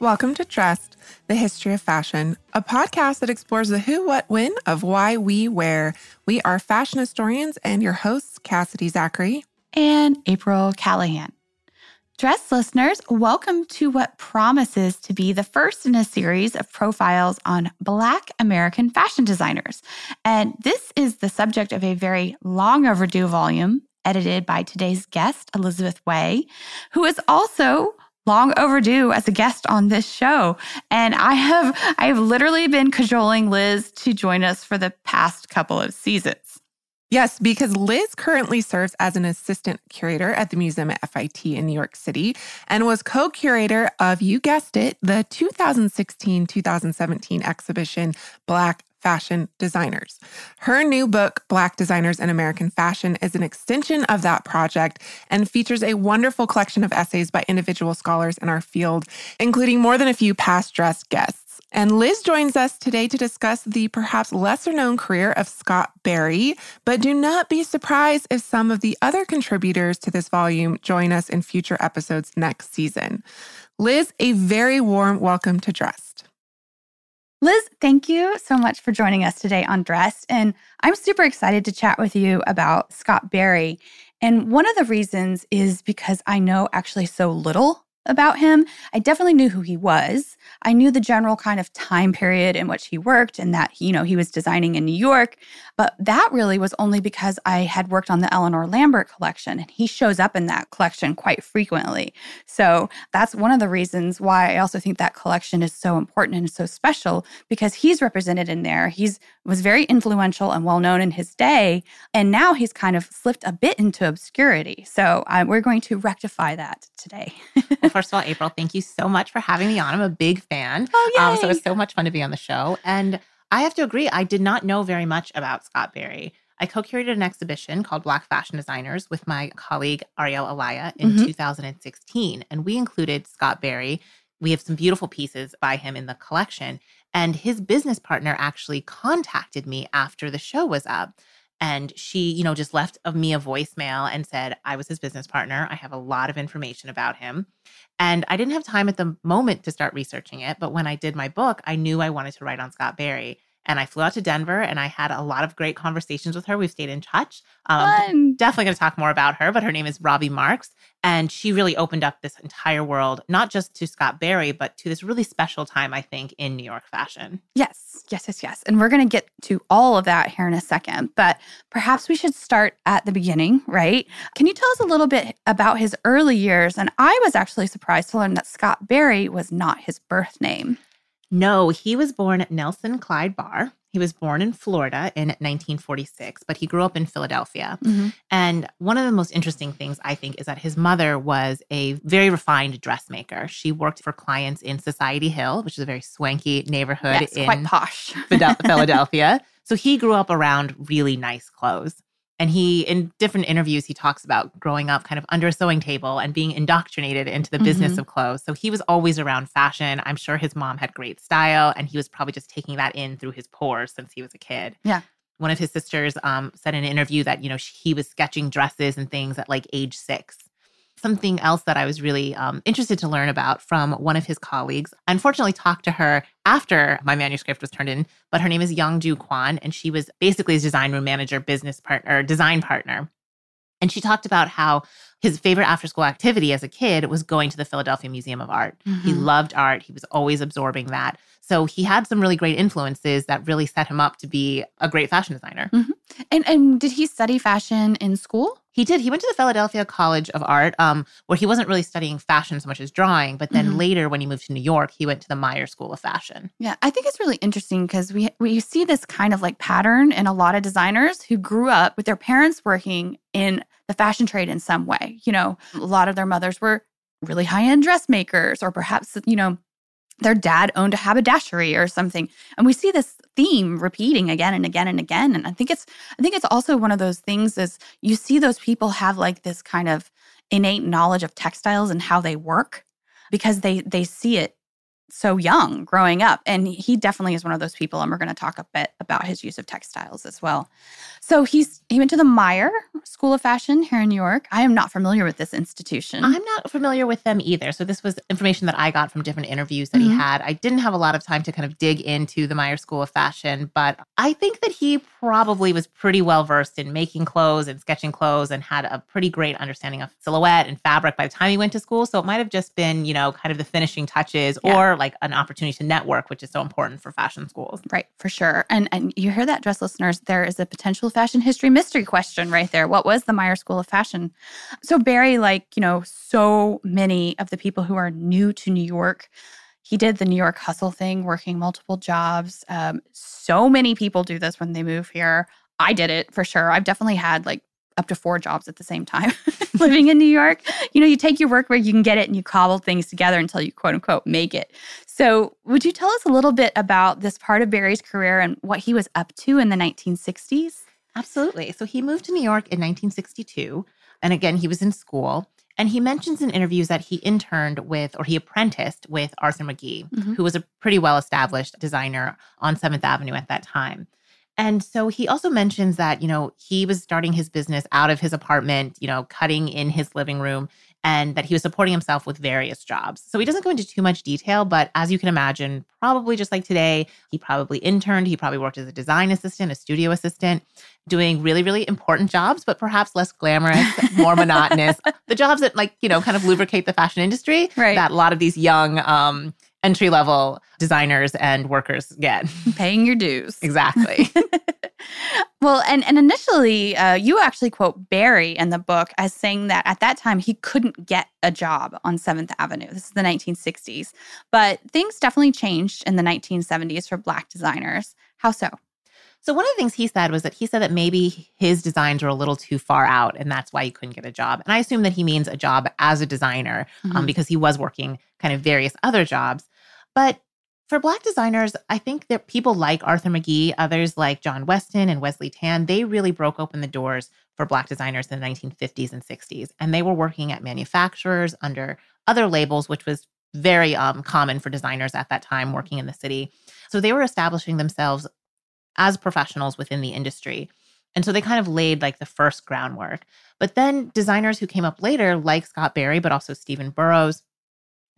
Welcome to Dressed, the history of fashion, a podcast that explores the who, what, when of why we wear. We are fashion historians and your hosts, Cassidy Zachary and April Callahan. Dress listeners, welcome to what promises to be the first in a series of profiles on Black American fashion designers. And this is the subject of a very long overdue volume edited by today's guest, Elizabeth Way, who is also long overdue as a guest on this show. And I have I have literally been cajoling Liz to join us for the past couple of seasons. Yes, because Liz currently serves as an assistant curator at the museum at FIT in New York City and was co curator of, you guessed it, the 2016 2017 exhibition Black Fashion Designers. Her new book, Black Designers in American Fashion, is an extension of that project and features a wonderful collection of essays by individual scholars in our field, including more than a few past dressed guests. And Liz joins us today to discuss the perhaps lesser known career of Scott Barrie. But do not be surprised if some of the other contributors to this volume join us in future episodes next season. Liz, a very warm welcome to Dressed. Liz, thank you so much for joining us today on Dressed. And I'm super excited to chat with you about Scott Barrie. And one of the reasons is because I know actually so little about him. I definitely knew who he was. I knew the general kind of time period in which he worked and that, you know, he was designing in New York. But that really was only because I had worked on the Eleanor Lambert collection and he shows up in that collection quite frequently. So that's one of the reasons why I also think that collection is so important and so special because he's represented in there. He's was very influential and well known in his day. And now he's kind of slipped a bit into obscurity. So uh, we're going to rectify that today. first of all, April, thank you so much for having me on. I'm a big fan. Oh, um, so it's so much fun to be on the show. And I have to agree, I did not know very much about Scott Barrie. I co curated an exhibition called Black Fashion Designers with my colleague Ariele Elia in mm-hmm. 2016. And we included Scott Barrie. We have some beautiful pieces by him in the collection. And his business partner actually contacted me after the show was up. And she, you know, just left me a voicemail and said, I was his business partner. I have a lot of information about him. And I didn't have time at the moment to start researching it. But when I did my book, I knew I wanted to write on Scott Barrie. And I flew out to Denver and I had a lot of great conversations with her. We've stayed in touch. Um, definitely going to talk more about her, but her name is Robbie Marks. And she really opened up this entire world, not just to Scott Barrie, but to this really special time, I think, in New York fashion. Yes, yes, yes, yes. And we're going to get to all of that here in a second. But perhaps we should start at the beginning, right? Can you tell us a little bit about his early years? And I was actually surprised to learn that Scott Barrie was not his birth name. No, he was born at Nelson Clyde Barr. He was born in Florida in 1946, but he grew up in Philadelphia. Mm-hmm. And one of the most interesting things I think is that his mother was a very refined dressmaker. She worked for clients in Society Hill, which is a very swanky neighborhood yes, in quite posh Philadelphia. so he grew up around really nice clothes. And he, in different interviews, he talks about growing up kind of under a sewing table and being indoctrinated into the mm-hmm. business of clothes. So he was always around fashion. I'm sure his mom had great style, and he was probably just taking that in through his pores since he was a kid. Yeah. One of his sisters um, said in an interview that, you know, he was sketching dresses and things at like age six something else that I was really um, interested to learn about from one of his colleagues. I unfortunately talked to her after my manuscript was turned in, but her name is Young Ju Kwan, and she was basically his design room manager, business partner, design partner. And she talked about how his favorite after school activity as a kid was going to the Philadelphia Museum of Art. Mm-hmm. He loved art, he was always absorbing that. So he had some really great influences that really set him up to be a great fashion designer. Mm-hmm. And and did he study fashion in school? He did. He went to the Philadelphia College of Art, um, where he wasn't really studying fashion so much as drawing. But then mm-hmm. later, when he moved to New York, he went to the Meyer School of Fashion. Yeah, I think it's really interesting because we we see this kind of like pattern in a lot of designers who grew up with their parents working in the fashion trade in some way. You know, a lot of their mothers were really high end dressmakers, or perhaps you know their dad owned a haberdashery or something. And we see this theme repeating again and again and again. And I think it's I think it's also one of those things is you see those people have like this kind of innate knowledge of textiles and how they work because they they see it so young growing up. And he definitely is one of those people. And we're going to talk a bit about his use of textiles as well. So he's he went to the Meyer School of Fashion here in New York. I am not familiar with this institution. I'm not familiar with them either. So this was information that I got from different interviews that mm-hmm. he had. I didn't have a lot of time to kind of dig into the Meyer School of Fashion, but I think that he probably was pretty well versed in making clothes and sketching clothes and had a pretty great understanding of silhouette and fabric by the time he went to school. So it might have just been, you know, kind of the finishing touches yeah. or like an opportunity to network, which is so important for fashion schools. Right, for sure. And and you hear that, dress listeners, there is a potential fashion history mystery question right there. What was the Meyer School of Fashion? So Barrie, like, you know, so many of the people who are new to New York, he did the New York hustle thing, working multiple jobs. Um, so many people do this when they move here. I did it for sure. I've definitely had like up to four jobs at the same time living in New York. You know, you take your work where you can get it and you cobble things together until you quote unquote make it. So, would you tell us a little bit about this part of Barrie's career and what he was up to in the 1960s? Absolutely. So, he moved to New York in 1962. And again, he was in school. And he mentions in interviews that he interned with or he apprenticed with Arthur McGee, mm-hmm. who was a pretty well established designer on 7th Avenue at that time. And so he also mentions that, you know, he was starting his business out of his apartment, you know, cutting in his living room, and that he was supporting himself with various jobs. So he doesn't go into too much detail, but as you can imagine, probably just like today, he probably interned, he probably worked as a design assistant, a studio assistant, doing really, really important jobs, but perhaps less glamorous, more monotonous. The jobs that, like, you know, kind of lubricate the fashion industry right. that a lot of these young, um, entry level designers and workers get. Paying your dues. Exactly. well, and, and initially, uh, you actually quote Barrie in the book as saying that at that time he couldn't get a job on 7th Avenue. This is the 1960s. But things definitely changed in the 1970s for Black designers. How so? So one of the things he said was that he said that maybe his designs were a little too far out, and that's why he couldn't get a job. And I assume that he means a job as a designer, um, mm-hmm. um, because he was working kind of various other jobs. But for Black designers, I think that people like Arthur McGee, others like John Weston and Wesley Tann, they really broke open the doors for Black designers in the 1950s and 60s. And they were working at manufacturers under other labels, which was very um, common for designers at that time working in the city. So they were establishing themselves as professionals within the industry. And so they kind of laid like the first groundwork. But then designers who came up later, like Scott Barrie, but also Stephen Burrows,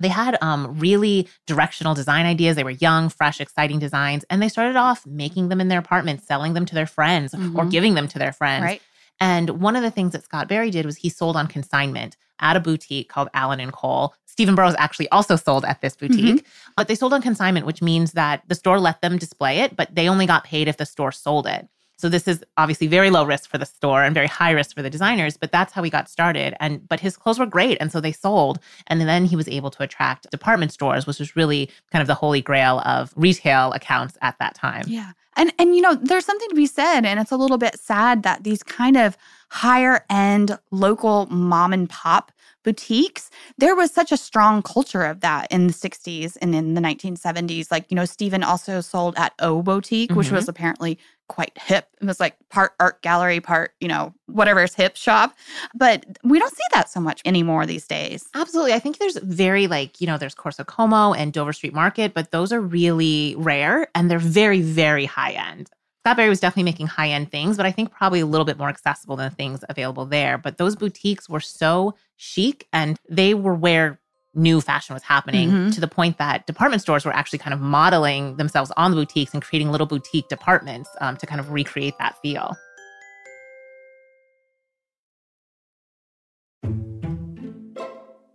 they had um, really directional design ideas. They were young, fresh, exciting designs. And they started off making them in their apartments, selling them to their friends mm-hmm. or giving them to their friends. Right. And one of the things that Scott Barrie did was he sold on consignment at a boutique called Allen and Cole. Stephen Burrows actually also sold at this boutique, mm-hmm. but they sold on consignment, which means that the store let them display it, but they only got paid if the store sold it. So this is obviously very low risk for the store and very high risk for the designers, but that's how he got started. And but his clothes were great, and so they sold. And then he was able to attract department stores, which was really kind of the holy grail of retail accounts at that time. Yeah. And and you know, there's something to be said, and it's a little bit sad that these kind of higher end local mom and pop boutiques, there was such a strong culture of that in the 60s and in the 1970s. Like, you know, Stephen also sold at O Boutique, mm-hmm. which was apparently quite hip. It was like part art gallery, part, you know, whatever's hip shop. But we don't see that so much anymore these days. Absolutely. I think there's very like, you know, there's Corso Como and Dover Street Market, but those are really rare and they're very, very high end. Scott was definitely making high end things, but I think probably a little bit more accessible than the things available there. But those boutiques were so chic and they were where new fashion was happening mm-hmm. to the point that department stores were actually kind of modeling themselves on the boutiques and creating little boutique departments um, to kind of recreate that feel.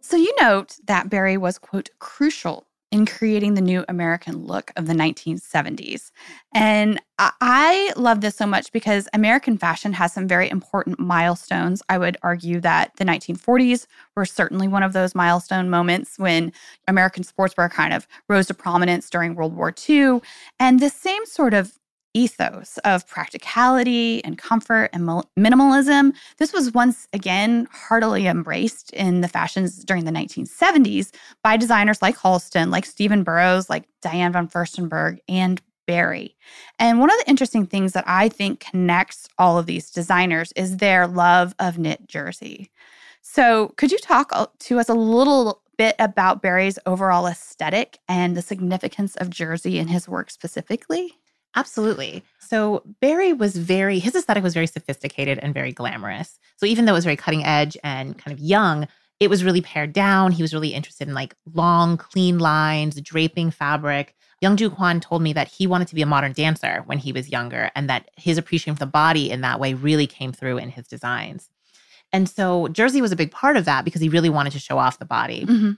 So you note that Barrie was, quote, crucial in creating the new American look of the 1970s. And I love this so much because American fashion has some very important milestones. I would argue that the 1940s were certainly one of those milestone moments when American sportswear kind of rose to prominence during World War II. And the same sort of ethos of practicality and comfort and minimalism. This was once again heartily embraced in the fashions during the 1970s by designers like Halston, like Stephen Burrows, like Diane von Furstenberg, and Barrie. And one of the interesting things that I think connects all of these designers is their love of knit jersey. So, could you talk to us a little bit about Barrie's overall aesthetic and the significance of jersey in his work specifically? Absolutely. So Barrie was very, his aesthetic was very sophisticated and very glamorous. So even though it was very cutting edge and kind of young, it was really pared down. He was really interested in like long, clean lines, draping fabric. Young Youngju Kwan told me that he wanted to be a modern dancer when he was younger and that his appreciation of the body in that way really came through in his designs. And so Jersey was a big part of that because he really wanted to show off the body. Mm-hmm.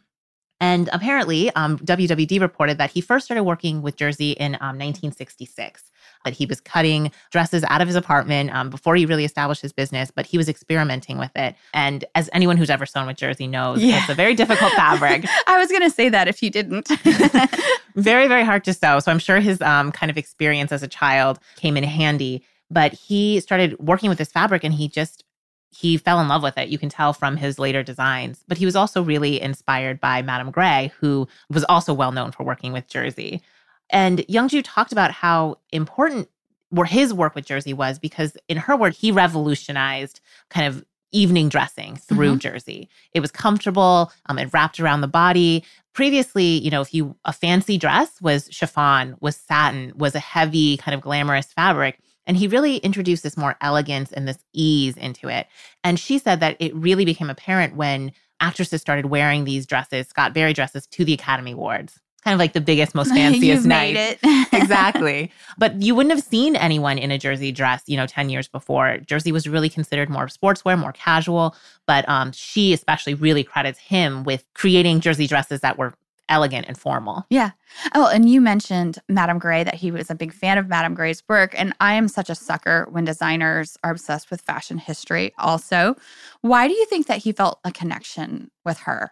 And apparently, um, WWD reported that he first started working with Jersey in um, 1966. That he was cutting dresses out of his apartment um, before he really established his business, but he was experimenting with it. And as anyone who's ever sewn with Jersey knows, yeah. it's a very difficult fabric. I was going to say that if you didn't. very, very hard to sew. So I'm sure his um, kind of experience as a child came in handy. But he started working with this fabric and he just he fell in love with it. You can tell from his later designs. But he was also really inspired by Madame Grès, who was also well known for working with Jersey. And Youngju talked about how important where his work with Jersey was because, in her word, he revolutionized kind of evening dressing through mm-hmm. Jersey. It was comfortable. Um, it wrapped around the body. Previously, you know, if you a fancy dress was chiffon, was satin, was a heavy kind of glamorous fabric. And he really introduced this more elegance and this ease into it. And she said that it really became apparent when actresses started wearing these dresses, Scott Barry dresses, to the Academy Awards. Kind of like the biggest, most fanciest night. it. exactly. But you wouldn't have seen anyone in a jersey dress, you know, 10 years before. Jersey was really considered more sportswear, more casual. But um, she especially really credits him with creating jersey dresses that were elegant and formal. Yeah. Oh, and you mentioned Madame Grès that he was a big fan of Madame Grès's work. And I am such a sucker when designers are obsessed with fashion history, also. Why do you think that he felt a connection with her?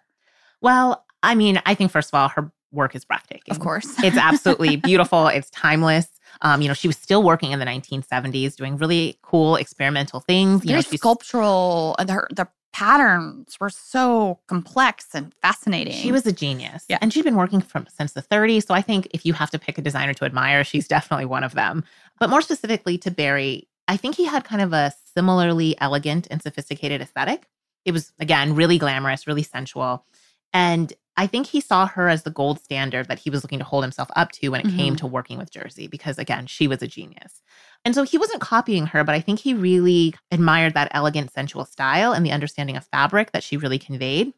Well, I mean, I think, first of all, her work is breathtaking. Of course. it's absolutely beautiful, it's timeless. Um, you know, she was still working in the 1970s, doing really cool experimental things. You Very know, sculptural. And her, the patterns were so complex and fascinating. She was a genius. Yeah. And she'd been working from since the 30s. So I think if you have to pick a designer to admire, she's definitely one of them. But more specifically to Barrie, I think he had kind of a similarly elegant and sophisticated aesthetic. It was, again, really glamorous, really sensual. And I think he saw her as the gold standard that he was looking to hold himself up to when it mm-hmm. came to working with Jersey, because again, she was a genius. And so he wasn't copying her, but I think he really admired that elegant, sensual style and the understanding of fabric that she really conveyed.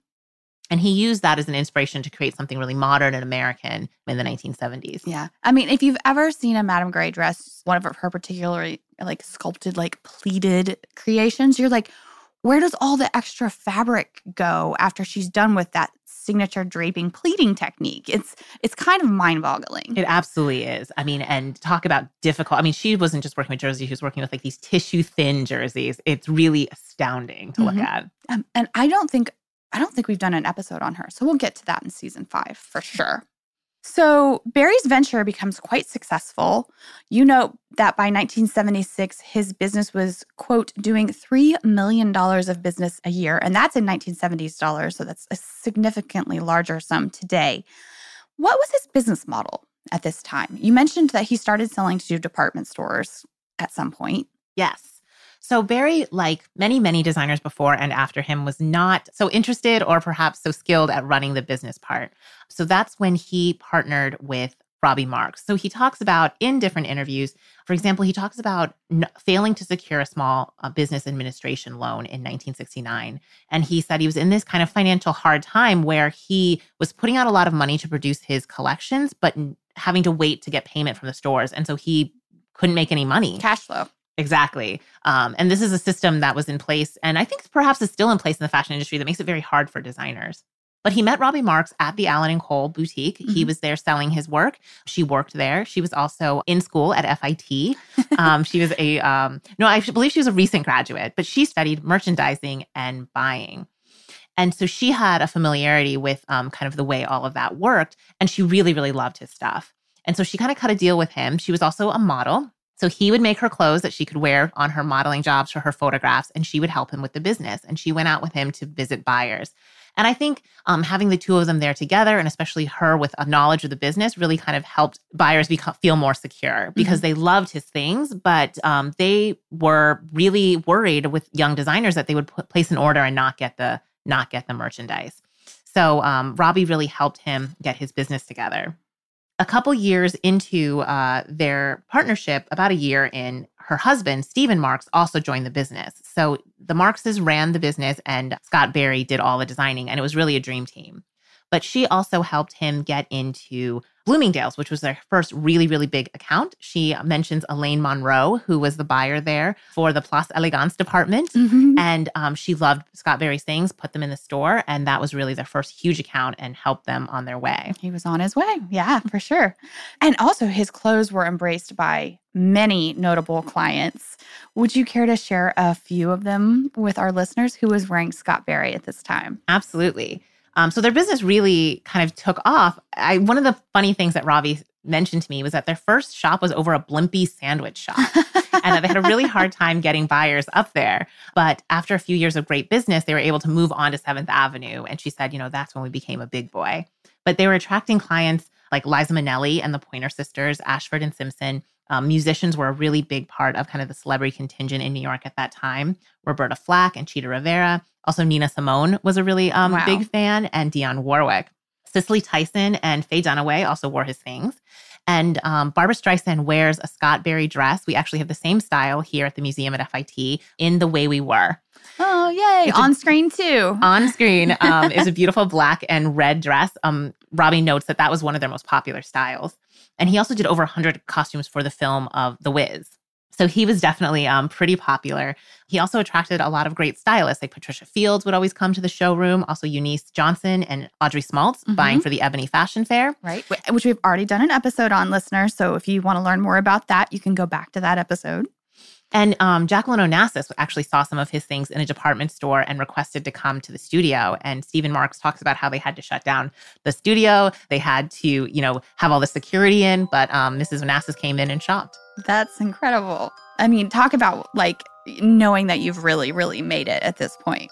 And he used that as an inspiration to create something really modern and American in the 1970s. Yeah. I mean, if you've ever seen a Madame Grès dress, one of her particularly like sculpted, like pleated creations, you're like, where does all the extra fabric go after she's done with that signature draping pleating technique. It's it's kind of mind-boggling. It absolutely is. I mean, and talk about difficult. I mean, she wasn't just working with jersey; she was working with like these tissue thin jerseys. It's really astounding to mm-hmm. look at. Um, and I don't think I don't think we've done an episode on her, so we'll get to that in season five for sure. So Barrie's venture becomes quite successful. You know that by 1976, his business was, quote, doing $3 million of business a year. And that's in 1970s dollars. So that's a significantly larger sum today. What was his business model at this time? You mentioned that he started selling to department stores at some point. Yes. So Barrie, like many, many designers before and after him, was not so interested or perhaps so skilled at running the business part. So that's when he partnered with Robbie Marks. So he talks about in different interviews, for example, he talks about failing to secure a small uh, business administration loan in 1969. And he said he was in this kind of financial hard time where he was putting out a lot of money to produce his collections, but having to wait to get payment from the stores. And so he couldn't make any money. Cash flow. Exactly. Um, and this is a system that was in place, and I think perhaps is still in place in the fashion industry that makes it very hard for designers. But he met Robbie Marks at the Allen and Cole boutique. Mm-hmm. He was there selling his work. She worked there. She was also in school at FIT. um, she was a um, no, I believe she was a recent graduate, but she studied merchandising and buying. And so she had a familiarity with um, kind of the way all of that worked, and she really, really loved his stuff. And so she kind of cut a deal with him. She was also a model. So he would make her clothes that she could wear on her modeling jobs for her photographs, and she would help him with the business. And she went out with him to visit buyers. And I think um, having the two of them there together, and especially her with a knowledge of the business, really kind of helped buyers become, feel more secure because mm-hmm. they loved his things, but um, they were really worried with young designers that they would put, place an order and not get the not get the merchandise. So um, Robbie really helped him get his business together a couple years into uh, their partnership, about a year in, her husband, Stephen Marks, also joined the business. So the Markses ran the business and Scott Barrie did all the designing, and it was really a dream team. But she also helped him get into Bloomingdale's, which was their first really, really big account. She mentions Elaine Monroe, who was the buyer there for the Place Elegance department. Mm-hmm. And um, she loved Scott Barrie's things, put them in the store. And that was really their first huge account and helped them on their way. He was on his way. Yeah, for sure. And also, his clothes were embraced by many notable clients. Would you care to share a few of them with our listeners? Who was wearing Scott Barrie at this time? Absolutely. Um, so their business really kind of took off. I, one of the funny things that Robbie mentioned to me was that their first shop was over a Blimpie sandwich shop and that they had a really hard time getting buyers up there. But after a few years of great business, they were able to move on to 7th Avenue. And she said, you know, that's when we became a big boy. But they were attracting clients like Liza Minnelli and the Pointer Sisters, Ashford and Simpson. Um, musicians were a really big part of kind of the celebrity contingent in New York at that time. Roberta Flack and Chita Rivera. Also, Nina Simone was a really um, wow. big fan, and Dionne Warwick. Cicely Tyson and Faye Dunaway also wore his things. And um, Barbra Streisand wears a Scott Barrie dress. We actually have the same style here at the museum at FIT in The Way We Were. Oh, yay. It's on a, screen too. On screen um, is a beautiful black and red dress. Um, Robbie notes that that was one of their most popular styles. And he also did over 100 costumes for the film of The Wiz. So he was definitely um, pretty popular. He also attracted a lot of great stylists, like Patricia Fields would always come to the showroom, also Eunice Johnson and Audrey Smaltz mm-hmm. buying for the Ebony Fashion Fair. Right, which we've already done an episode on, listeners. So if you want to learn more about that, you can go back to that episode. And um, Jacqueline Onassis actually saw some of his things in a department store and requested to come to the studio. And Stephen Marks talks about how they had to shut down the studio. They had to, you know, have all the security in, but um, Mrs. Onassis came in and shopped. That's incredible. I mean, talk about like knowing that you've really, really made it at this point.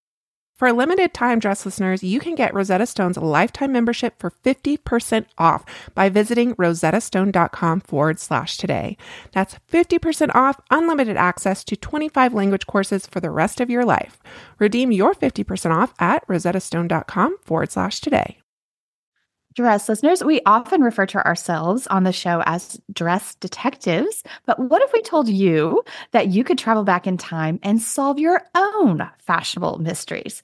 For limited time, dress listeners, you can get Rosetta Stone's lifetime membership for 50% off by visiting rosettastone.com forward slash today. That's 50% off unlimited access to 25 language courses for the rest of your life. Redeem your 50% off at rosettastone.com forward slash today. Dress listeners, we often refer to ourselves on the show as dress detectives. But what if we told you that you could travel back in time and solve your own fashionable mysteries?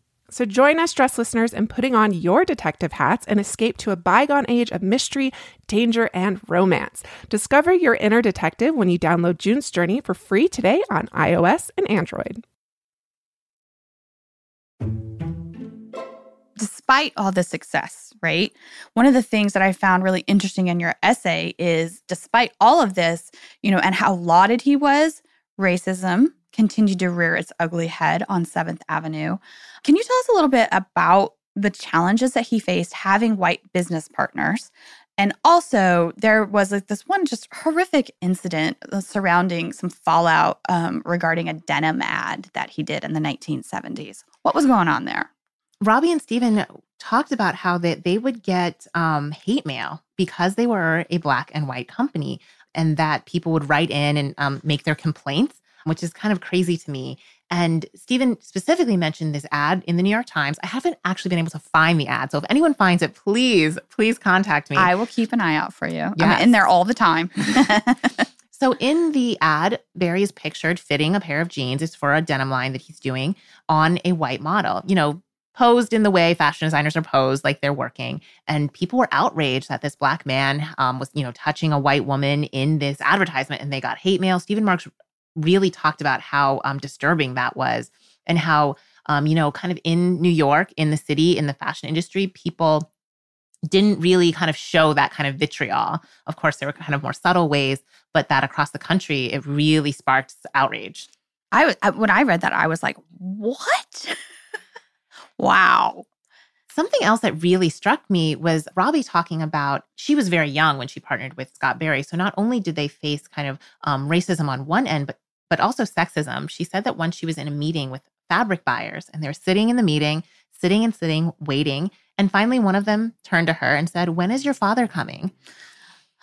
So join us, dress listeners, in putting on your detective hats and escape to a bygone age of mystery, danger, and romance. Discover your inner detective when you download June's Journey for free today on iOS and Android. Despite all the success, right? One of the things that I found really interesting in your essay is despite all of this, you know, and how lauded he was, racism continued to rear its ugly head on 7th Avenue. Can you tell us a little bit about the challenges that he faced having white business partners and also, there was like this one just horrific incident uh, surrounding some fallout um, regarding a denim ad that he did in the 1970s. What was going on there? Robbie and Stephen talked about how they, they would get um, hate mail because they were a black and white company, and that people would write in and um, make their complaints, which is kind of crazy to me. And Stephen specifically mentioned this ad in the New York Times. I haven't actually been able to find the ad. So if anyone finds it, please, please contact me. I will keep an eye out for you. Yes. I'm in there all the time. so in the ad, Barrie is pictured fitting a pair of jeans. It's for a denim line that he's doing on a white model. You know, posed in the way fashion designers are posed, like they're working. And people were outraged that this black man um, was, you know, touching a white woman in this advertisement, and they got hate mail. Stephen Marks really talked about how um, disturbing that was and how, um, you know, kind of in New York, in the city, in the fashion industry, people didn't really kind of show that kind of vitriol. Of course, there were kind of more subtle ways, but that across the country, it really sparked outrage. I was when I read that, I was like, "What? wow!" Something else that really struck me was Robbie talking about she was very young when she partnered with Scott Barrie. So not only did they face kind of um, racism on one end, but but also sexism. She said that once she was in a meeting with fabric buyers and they're sitting in the meeting, sitting and sitting, waiting. And finally, one of them turned to her and said, When is your father coming?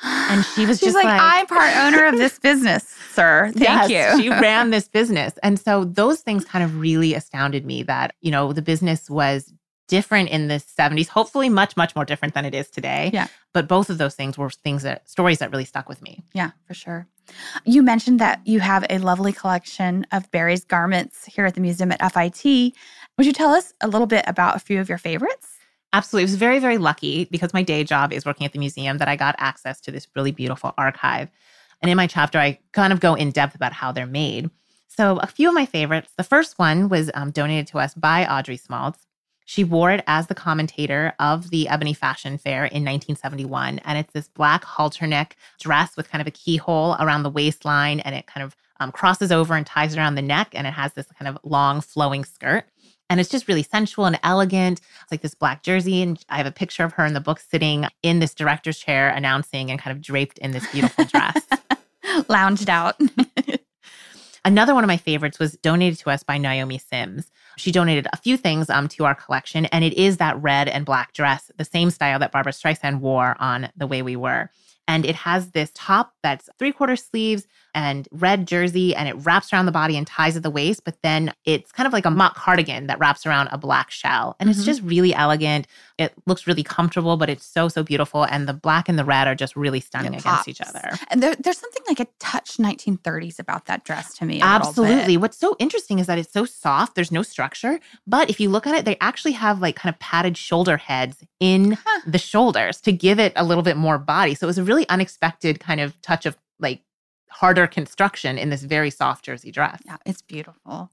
And she was She's just like, like, I'm part owner of this business, sir. Thank yes, you. she ran this business. And so those things kind of really astounded me that, you know, the business was different in the 70s, hopefully much, much more different than it is today. Yeah. But both of those things were things that stories that really stuck with me. Yeah, for sure. You mentioned that you have a lovely collection of Barrie's garments here at the museum at FIT. Would you tell us a little bit about a few of your favorites? Absolutely. It was very, very lucky because my day job is working at the museum that I got access to this really beautiful archive. And in my chapter, I kind of go in depth about how they're made. So, a few of my favorites. The first one was um, donated to us by Audrey Smaltz. She wore it as the commentator of the Ebony Fashion Fair in 1971. And it's this black halter neck dress with kind of a keyhole around the waistline, and it kind of um, crosses over and ties around the neck, and it has this kind of long flowing skirt. And it's just really sensual and elegant. It's like this black jersey. And I have a picture of her in the book sitting in this director's chair announcing and kind of draped in this beautiful dress. Lounged out. Another one of my favorites was donated to us by Naomi Sims. She donated a few things um, to our collection, and it is that red and black dress, the same style that Barbra Streisand wore on The Way We Were. And it has this top that's three quarter sleeves and red jersey, and it wraps around the body and ties at the waist. But then it's kind of like a mock cardigan that wraps around a black shell. And mm-hmm. it's just really elegant. It looks really comfortable, but it's so, so beautiful. And the black and the red are just really stunning it against pops. each other. And there, there's something like a touch 1930s about that dress to me. Absolutely. What's so interesting is that it's so soft, there's no structure. But if you look at it, they actually have like kind of padded shoulder heads in huh. the shoulders to give it a little bit more body. So it was a really unexpected kind of touch of like harder construction in this very soft jersey dress. Yeah, it's beautiful.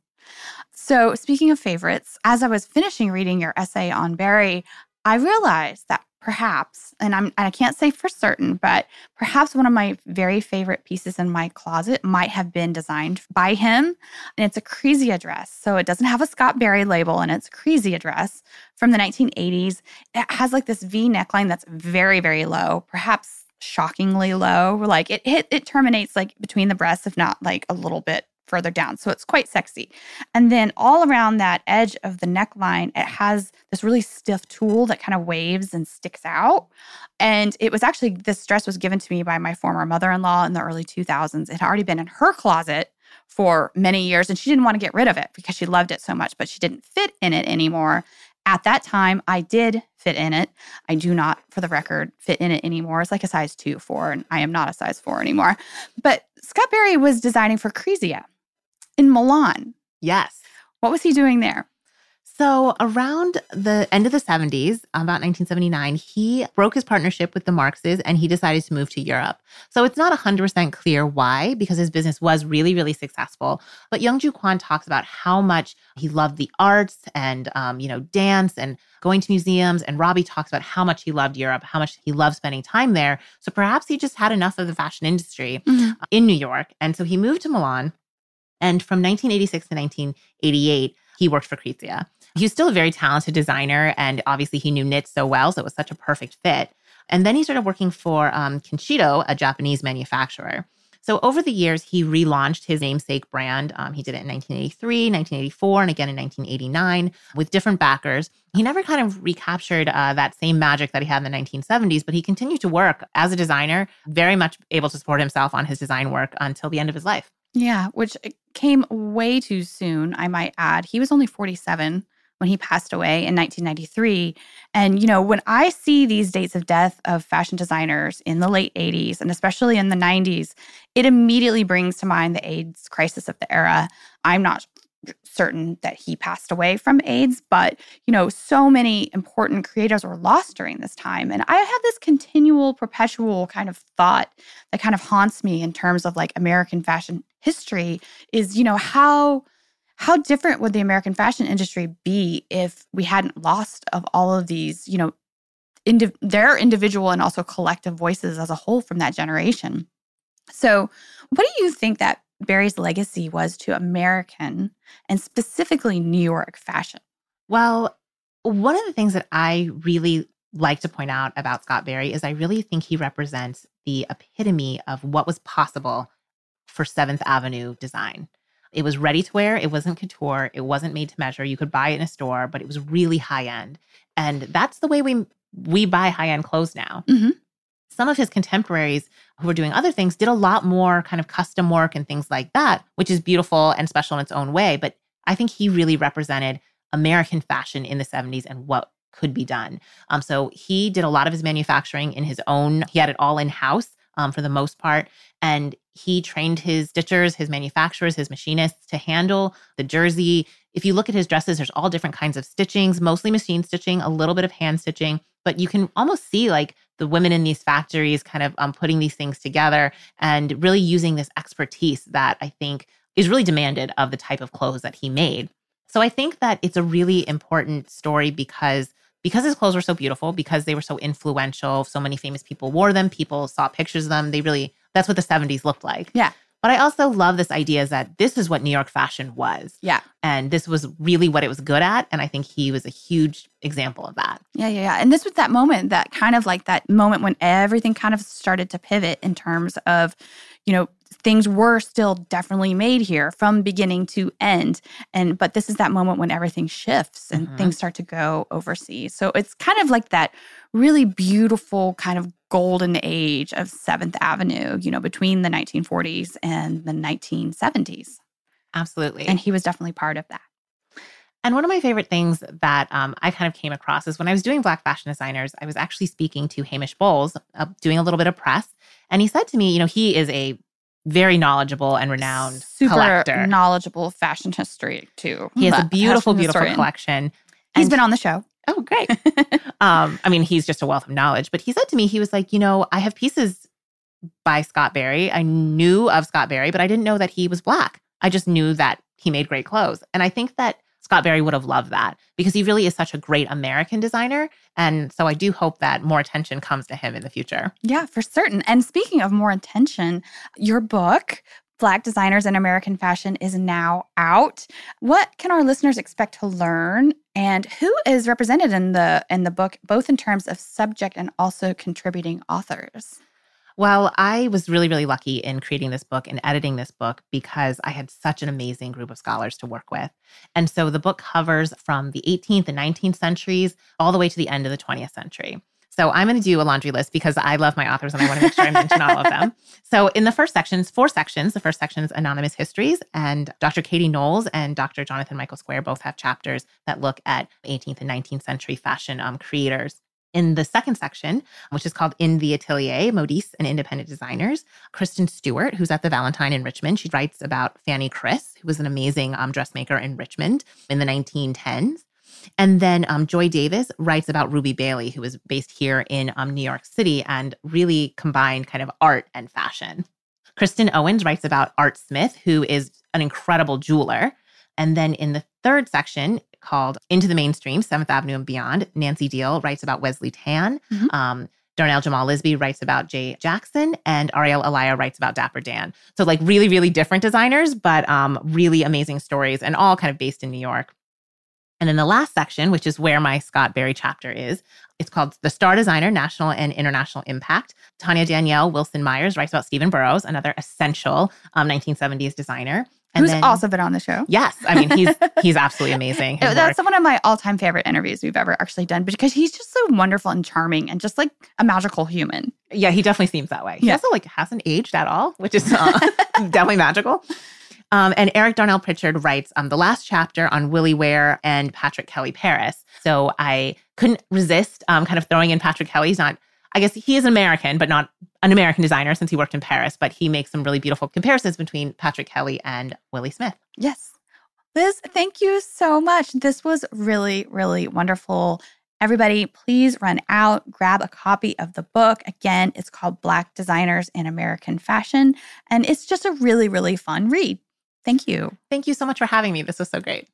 So, speaking of favorites, as I was finishing reading your essay on Barrie, I realized that perhaps, and I'm I can't say for certain, but perhaps one of my very favorite pieces in my closet might have been designed by him. And it's a Krizia dress. So it doesn't have a Scott Barrie label and it's Krizia dress from the 1980s. It has like this V neckline that's very, very low, perhaps shockingly low. Like it hit it terminates like between the breasts, if not like a little bit further down. So it's quite sexy. And then all around that edge of the neckline, it has this really stiff tulle that kind of waves and sticks out. And it was actually this dress was given to me by my former mother-in-law in the early 2000s. It had already been in her closet for many years and she didn't want to get rid of it because she loved it so much, but she didn't fit in it anymore. At that time, I did fit in it. I do not, for the record, fit in it anymore. It's like a size two, four, and I am not a size four anymore. But Scott Barrie was designing for Krizia in Milan. Yes. What was he doing there? So, around the end of the 70s, about 1979, he broke his partnership with the Markses and he decided to move to Europe. So, it's not 100% clear why, because his business was really, really successful. But Youngju Kwan talks about how much he loved the arts and, um, you know, dance and going to museums. And Robbie talks about how much he loved Europe, how much he loved spending time there. So, perhaps he just had enough of the fashion industry mm-hmm. in New York. And so, he moved to Milan. And from 1986 to 1988, he worked for Krizia. He was still a very talented designer, and obviously he knew knits so well, so it was such a perfect fit. And then he started working for um, a Japanese manufacturer. So over the years, he relaunched his namesake brand. Um, he did it in 1983, 1984, and again in 1989 with different backers. He never kind of recaptured uh, that same magic that he had in the 1970s, but he continued to work as a designer, very much able to support himself on his design work until the end of his life. Yeah, which came way too soon, I might add. He was only 47 when he passed away in 1993. And, you know, when I see these dates of death of fashion designers in the late 80s and especially in the 90s, it immediately brings to mind the AIDS crisis of the era. I'm not certain that he passed away from AIDS, but you know, so many important creators were lost during this time. And I have this continual, perpetual kind of thought that kind of haunts me in terms of like American fashion history is, you know, how how different would the American fashion industry be if we hadn't lost of all of these, you know, indi- their individual and also collective voices as a whole from that generation? So, what do you think that Barrie's legacy was to American and specifically New York fashion? Well, one of the things that I really like to point out about Scott Barrie is I really think he represents the epitome of what was possible for Seventh Avenue design. It was ready to wear. It wasn't couture. It wasn't made to measure. You could buy it in a store, but it was really high end. And that's the way we we buy high end clothes now. Mm-hmm. Some of his contemporaries who were doing other things did a lot more kind of custom work and things like that, which is beautiful and special in its own way. But I think he really represented American fashion in the 70s and what could be done. Um, so he did a lot of his manufacturing in his own, he had it all in house um, for the most part. And he trained his stitchers, his manufacturers, his machinists to handle the jersey. If you look at his dresses, there's all different kinds of stitchings, mostly machine stitching, a little bit of hand stitching, but you can almost see like the women in these factories kind of um, putting these things together and really using this expertise that I think is really demanded of the type of clothes that he made. So I think that it's a really important story because because his clothes were so beautiful, because they were so influential, so many famous people wore them, people saw pictures of them. They really, that's what the 70s looked like. Yeah. But I also love this idea is that this is what New York fashion was. Yeah. And this was really what it was good at. And I think he was a huge example of that. Yeah, yeah, yeah. And this was that moment, that kind of like that moment when everything kind of started to pivot in terms of, you know, things were still definitely made here from beginning to end and but this is that moment when everything shifts and mm-hmm. things start to go overseas so it's kind of like that really beautiful kind of golden age of 7th avenue you know between the 1940s and the 1970s absolutely and he was definitely part of that and one of my favorite things that um, I kind of came across is when I was doing Black fashion designers, I was actually speaking to Hamish Bowles, uh, doing a little bit of press. And he said to me, you know, he is a very knowledgeable and renowned Super collector. knowledgeable fashion history too. He has a beautiful, beautiful historian. collection. He's been on the show. Oh, great. um, I mean, he's just a wealth of knowledge. But he said to me, he was like, you know, I have pieces by Scott Barrie. I knew of Scott Barrie, but I didn't know that he was black. I just knew that he made great clothes. And I think that Scott Barrie would have loved that because he really is such a great American designer. And so I do hope that more attention comes to him in the future. Yeah, for certain. And speaking of more attention, your book, Black Designers in American Fashion, is now out. What can our listeners expect to learn? And who is represented in the in the book, both in terms of subject and also contributing authors? Well, I was really, really lucky in creating this book and editing this book because I had such an amazing group of scholars to work with. And so the book covers from the 18th and 19th centuries all the way to the end of the 20th century. So I'm going to do a laundry list because I love my authors and I want to make sure I mention all of them. So in the first sections, four sections. The first section is anonymous histories, and Dr. Katie Knowles and Dr. Jonathan Michael Square both have chapters that look at 18th and 19th century fashion um, creators. In the second section, which is called In the Atelier, Modistes and Independent Designers, Kristen Stewart, who's at the Valentine in Richmond, she writes about Fanny Criss, who was an amazing um, dressmaker in Richmond in the 1910s. And then um, Joy Davis writes about Ruby Bailey, who is based here in um, New York City and really combined kind of art and fashion. Kristen Owens writes about Art Smith, who is an incredible jeweler. And then in the third section called Into the Mainstream, Seventh Avenue and Beyond, Nancy Deihl writes about Wesley Tann. Mhm. Um, Darnell Jamal Lisby writes about Jay Jaxon, and Ariele Elia writes about Dapper Dan. So, like, really, really different designers, but um, really amazing stories, and all kind of based in New York. And then the last section, which is where my Scott Barrie chapter is, it's called The Star Designer National and International Impact. Tanya Danielle Wilson Myers writes about Stephen Burrows, another essential um, 1970s designer. And Who's then- also been on the show. Yes, I mean he's he's absolutely amazing. His That's work. one of my all-time favorite interviews we've ever actually done because he's just so wonderful and charming and just like a magical human. yeah, he definitely seems that way. He Yeah. also like hasn't aged at all, which is uh, definitely magical. Um, and Eric Darnell Pritchard writes um, the last chapter on WilliWear and Patrick Kelly Paris. So I couldn't resist um, kind of throwing in Patrick Kelly. He's not, I guess he is an American, but not an American designer since he worked in Paris. But he makes some really beautiful comparisons between Patrick Kelly and Willi Smith. Yes. Liz, thank you so much. This was really, really wonderful. Everybody, please run out, grab a copy of the book. Again, it's called Black Designers in American Fashion, and it's just a really, really fun read. Thank you. Thank you so much for having me. This was so great.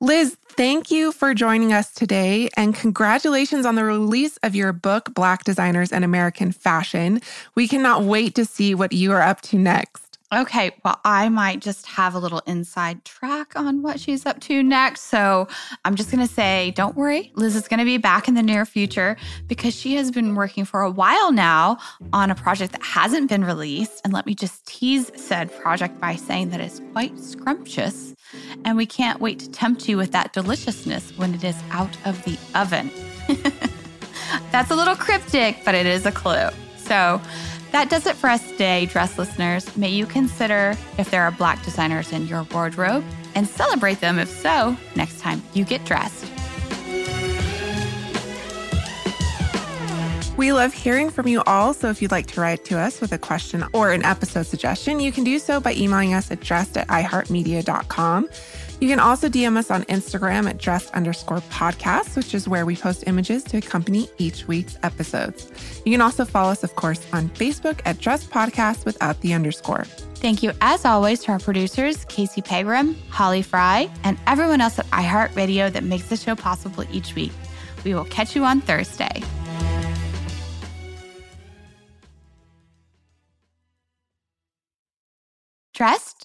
Liz, thank you for joining us today and congratulations on the release of your book, Black Designers and American Fashion. We cannot wait to see what you are up to next. Okay, well, I might just have a little inside track on what she's up to next. So I'm just going to say, don't worry, Liz is going to be back in the near future because she has been working for a while now on a project that hasn't been released. And let me just tease said project by saying that it's quite scrumptious. And we can't wait to tempt you with that deliciousness when it is out of the oven. That's a little cryptic, but it is a clue. So, that does it for us today, dress listeners. May you consider if there are black designers in your wardrobe and celebrate them if so next time you get dressed. We love hearing from you all, so if you'd like to write to us with a question or an episode suggestion, you can do so by emailing us at dressed at iheartmedia.com. You can also DM us on Instagram at dress underscore podcast, which is where we post images to accompany each week's episodes. You can also follow us, of course, on Facebook at dress podcast without the underscore. Thank you, as always, to our producers, Casey Pegram, Holly Fry, and everyone else at iHeartRadio that makes the show possible each week. We will catch you on Thursday. Dressed,